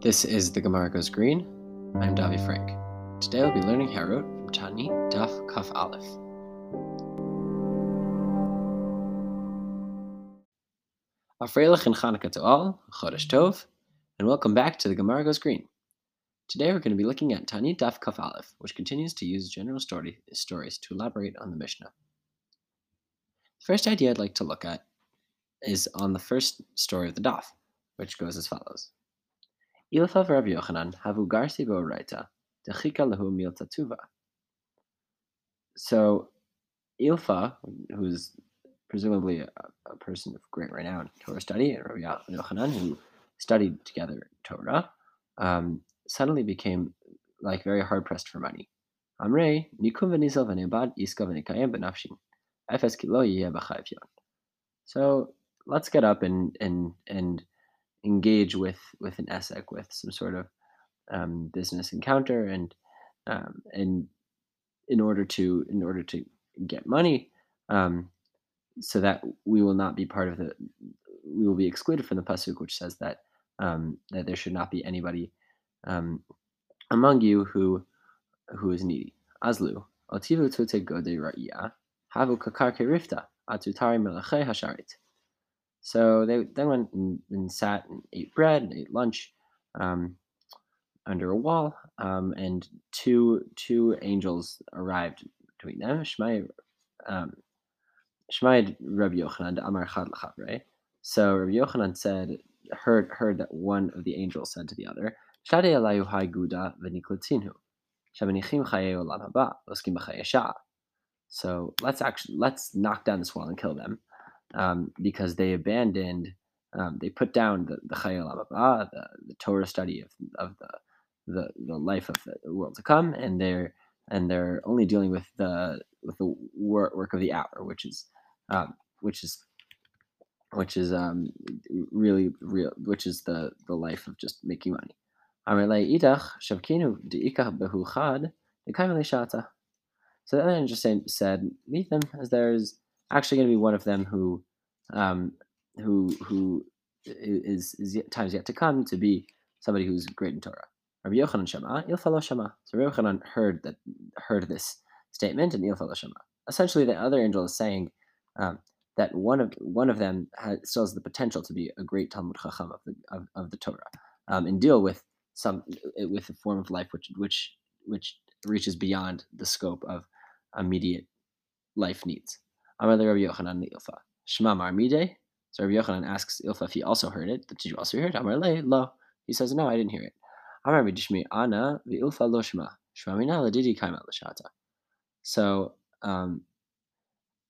This is the Gemara Goes Green. I'm Davi Frank. Today I'll be learning Harut from Taanit Daf Kaf Aleph. Afreilach and Chanukah to all, Chodesh Tov, and welcome back to the Gemara Goes Green. Today we're going to be looking at Taanit Daf Kaf Aleph, which continues to use general story, stories to elaborate on the Mishnah. First idea I'd like to look at is on the first story of the Daf, which goes as follows. Ilfa Rabbi Yochanan havu garsi bo'oraita dechika lehu milta tuva. So Ilfa, who's presumably a, a, person of great renown Torah study, and Rabbi Yochanan, who studied together Torah, um, suddenly became like very hard pressed for money. Amrei nikum v'nizal v'nebad iska v'nikayem b'nafshin. Kilo So let's get up and and and engage with with an ESEC with some sort of um, business encounter and um, and in order to in order to get money um, so that we will not be part of the we will be excluded from the pasuk which says that um, that there should not be anybody um, among you who who is needy. Azlu otivu tote gode ra'iyah havu kakar kerifta atutari melachei hasharit so they then went and, and sat and ate bread and ate lunch um, under a wall, um, and two two angels arrived between them. Shmai, um, Shmai Rabbi Yochanan Amar Chad L'chavrei. So Rabbi Yochanan said, heard heard that one of the angels said to the other, Shade alayu hai guda v'niklatinu. Shabanichim chaye olam haba, So let's actually let's knock down this wall and kill them um, because they abandoned, um, they put down the the Chayil the, the Torah study of, of the, the the life of the world to come, and they're and they're only dealing with the with the work of the hour, which is um, which is which is um, really real, which is the the life of just making money. So the other just said, meet them as there's actually going to be one of them who, um, who who is, is yet, times yet to come to be somebody who's great in Torah. Rabbi Yochanan Shema, Il Shema. So Rabbi Yochanan heard that heard this statement and Il Shema. Essentially, the other angel is saying um, that one of one of them has, still has the potential to be a great Talmid Chacham of the of, of the Torah um, and deal with some with a form of life which which which reaches beyond the scope of immediate life needs. Amar Rabbi Yochanan Ilfa. Shema Mar Mide. So Rabbi Yochanan asks Ilfa if he also heard it. Did you also hear it? Amar Le Lo. He says, No, I didn't hear it. Amar Bidishmi Ana Ilfa Lo Shema. Shema Mina Ladidi Kaima Lashata. So, um,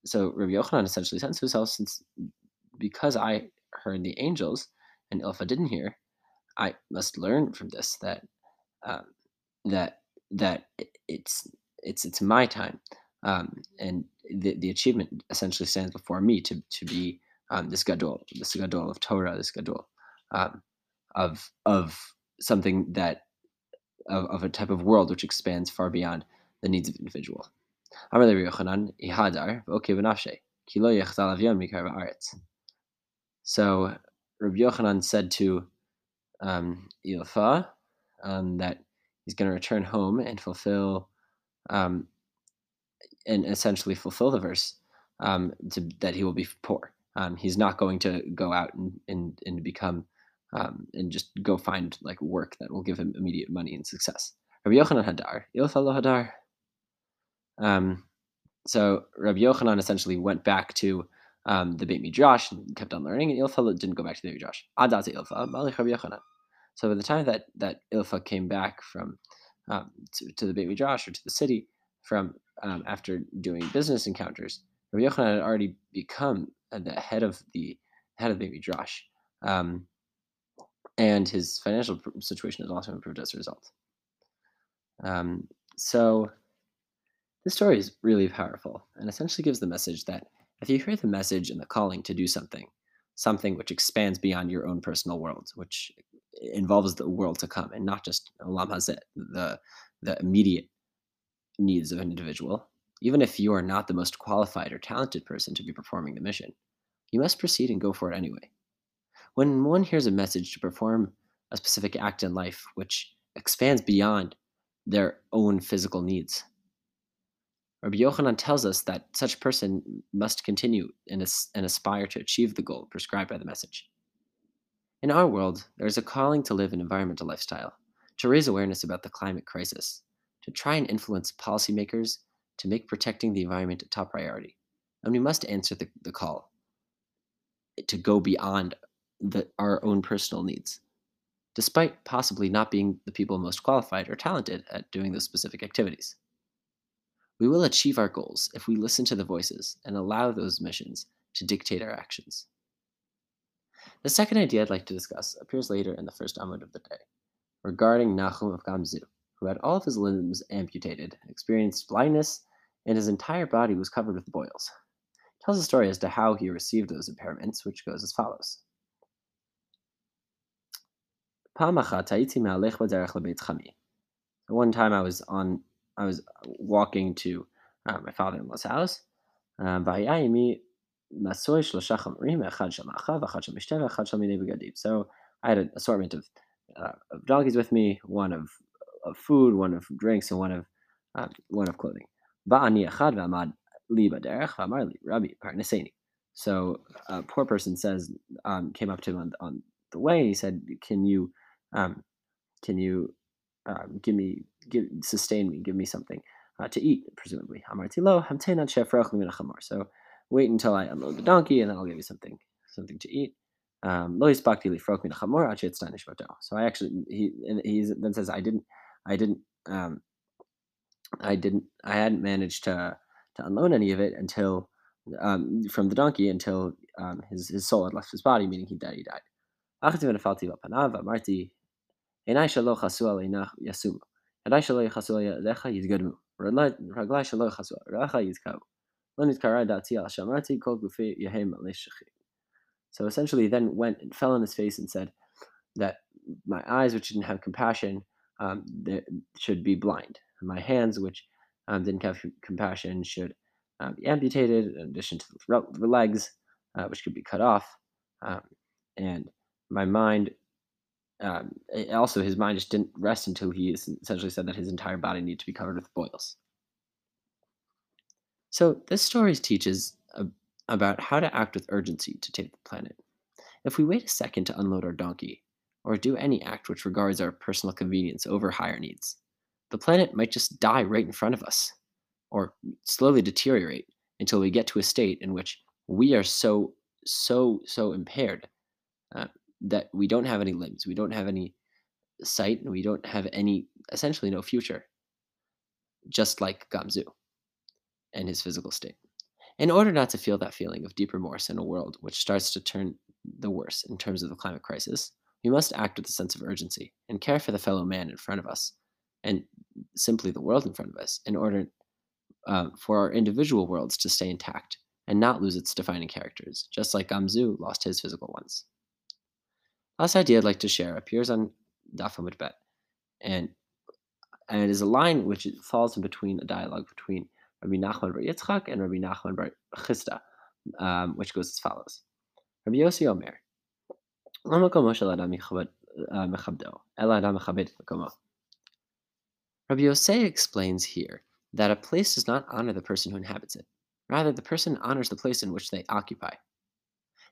so Rabbi Yochanan essentially sends to himself since because I heard the angels and Ilfa didn't hear, I must learn from this that um, that that it's it's it's my time um, and the, the achievement essentially stands before me to, to be um, this gadol, this gadol of Torah, this gadol um, of of something that of, of a type of world which expands far beyond the needs of the individual. So Rabbi Yochanan said to um, Ilfa um, that he's going to return home and fulfill um, and essentially fulfill the verse um, to, that he will be poor. Um, he's not going to go out and and, and become um, and just go find like work that will give him immediate money and success. Rabbi Yochanan Hadar, Ilfalo Hadar. Um, so Rabbi Yochanan essentially went back to um, the Beit Midrash and kept on learning, and Ilfa didn't go back to the Beit Midrash. Adat Ilfa, Rabbi Yochanan. So by the time that that Ilfa came back from um, to, to, the Beit Midrash or to the city from um, after doing business encounters, Rabbi Yochanan had already become the head of the head of the Midrash, um, and his financial situation has also improved as a result. Um, so, this story is really powerful and essentially gives the message that if you hear the message and the calling to do something, something which expands beyond your own personal world, which involves the world to come and not just olam hazeh, the the immediate needs of an individual, even if you are not the most qualified or talented person to be performing the mission. You must proceed and go for it anyway. When one hears a message to perform a specific act in life which expands beyond their own physical needs, Rabbi Yochanan tells us that such person must continue and aspire to achieve the goal prescribed by the message. In our world, there is a calling to live an environmental lifestyle, to raise awareness about the climate crisis, to try and influence policymakers to make protecting the environment a top priority. And we must answer the, the call to go beyond the, our own personal needs, despite possibly not being the people most qualified or talented at doing those specific activities. We will achieve our goals if we listen to the voices and allow those missions to dictate our actions. The second idea I'd like to discuss appears later in the first Amud of the day, regarding Nahum of Gamzu, who had all of his limbs amputated, experienced blindness, and his entire body was covered with boils. It tells a story as to how he received those impairments, which goes as follows. One time I was on I was walking to uh, my father-in-law's house. Um, so I had an assortment of, uh, of donkeys with me, one of, of food, one of drinks, and one of um, one of clothing. So a poor person says, um, came up to him on, on the way, and he said, "Can you, um, can you um, give me, give, sustain me, give me something uh, to eat, presumably. So wait until I unload the donkey, and then I'll give you something something to eat. Um, lo So I actually he and he then says I didn't I didn't um, I didn't I hadn't managed to to unload any of it until um, from the donkey until um, his his soul had left his body, meaning he died. He died. So essentially, he then went and fell on his face and said that my eyes, which didn't have compassion, um, should be blind. My hands, which um, didn't have compassion, should uh, be amputated, in addition to the legs, uh, which could be cut off. Um, and my mind, um, also, his mind just didn't rest until he essentially said that his entire body needed to be covered with boils. So this story teaches about how to act with urgency to take the planet. If we wait a second to unload our donkey, or do any act which regards our personal convenience over higher needs, the planet might just die right in front of us, or slowly deteriorate until we get to a state in which we are so, so, so impaired uh, that we don't have any limbs, we don't have any sight, and we don't have any, essentially, no future, just like Gamzu and his physical state. In order not to feel that feeling of deep remorse in a world which starts to turn the worse in terms of the climate crisis, we must act with a sense of urgency and care for the fellow man in front of us and simply the world in front of us in order uh, for our individual worlds to stay intact and not lose its defining characters, just like Gamzu lost his physical ones. Last idea I'd like to share appears on Daf Bet, and and it is a line which falls in between a dialogue between Rabbi Nachman bar Yitzchak and Rabbi Nachman bar Chisda, um, which goes as follows. Rabbi Yossi Omer, Rabbi Yosei explains here that a place does not honor the person who inhabits it. Rather, the person honors the place in which they occupy.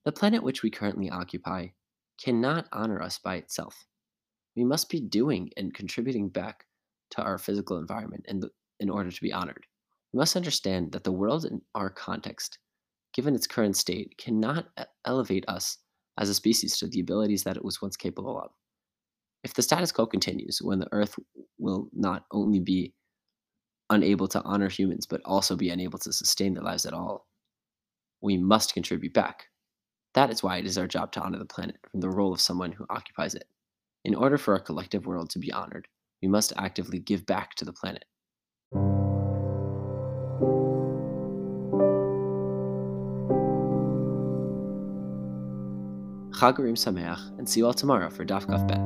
The planet which we currently occupy cannot honor us by itself. We must be doing and contributing back to our physical environment in, the, in order to be honored. We must understand that the world in our context, given its current state, cannot elevate us as a species to the abilities that it was once capable of. If the status quo continues, when the Earth will not only be unable to honor humans, but also be unable to sustain their lives at all, we must contribute back. That is why it is our job to honor the planet from the role of someone who occupies it. In order for our collective world to be honored, we must actively give back to the planet. Chag Sameach, and see you all tomorrow for Daf Kaf Bet.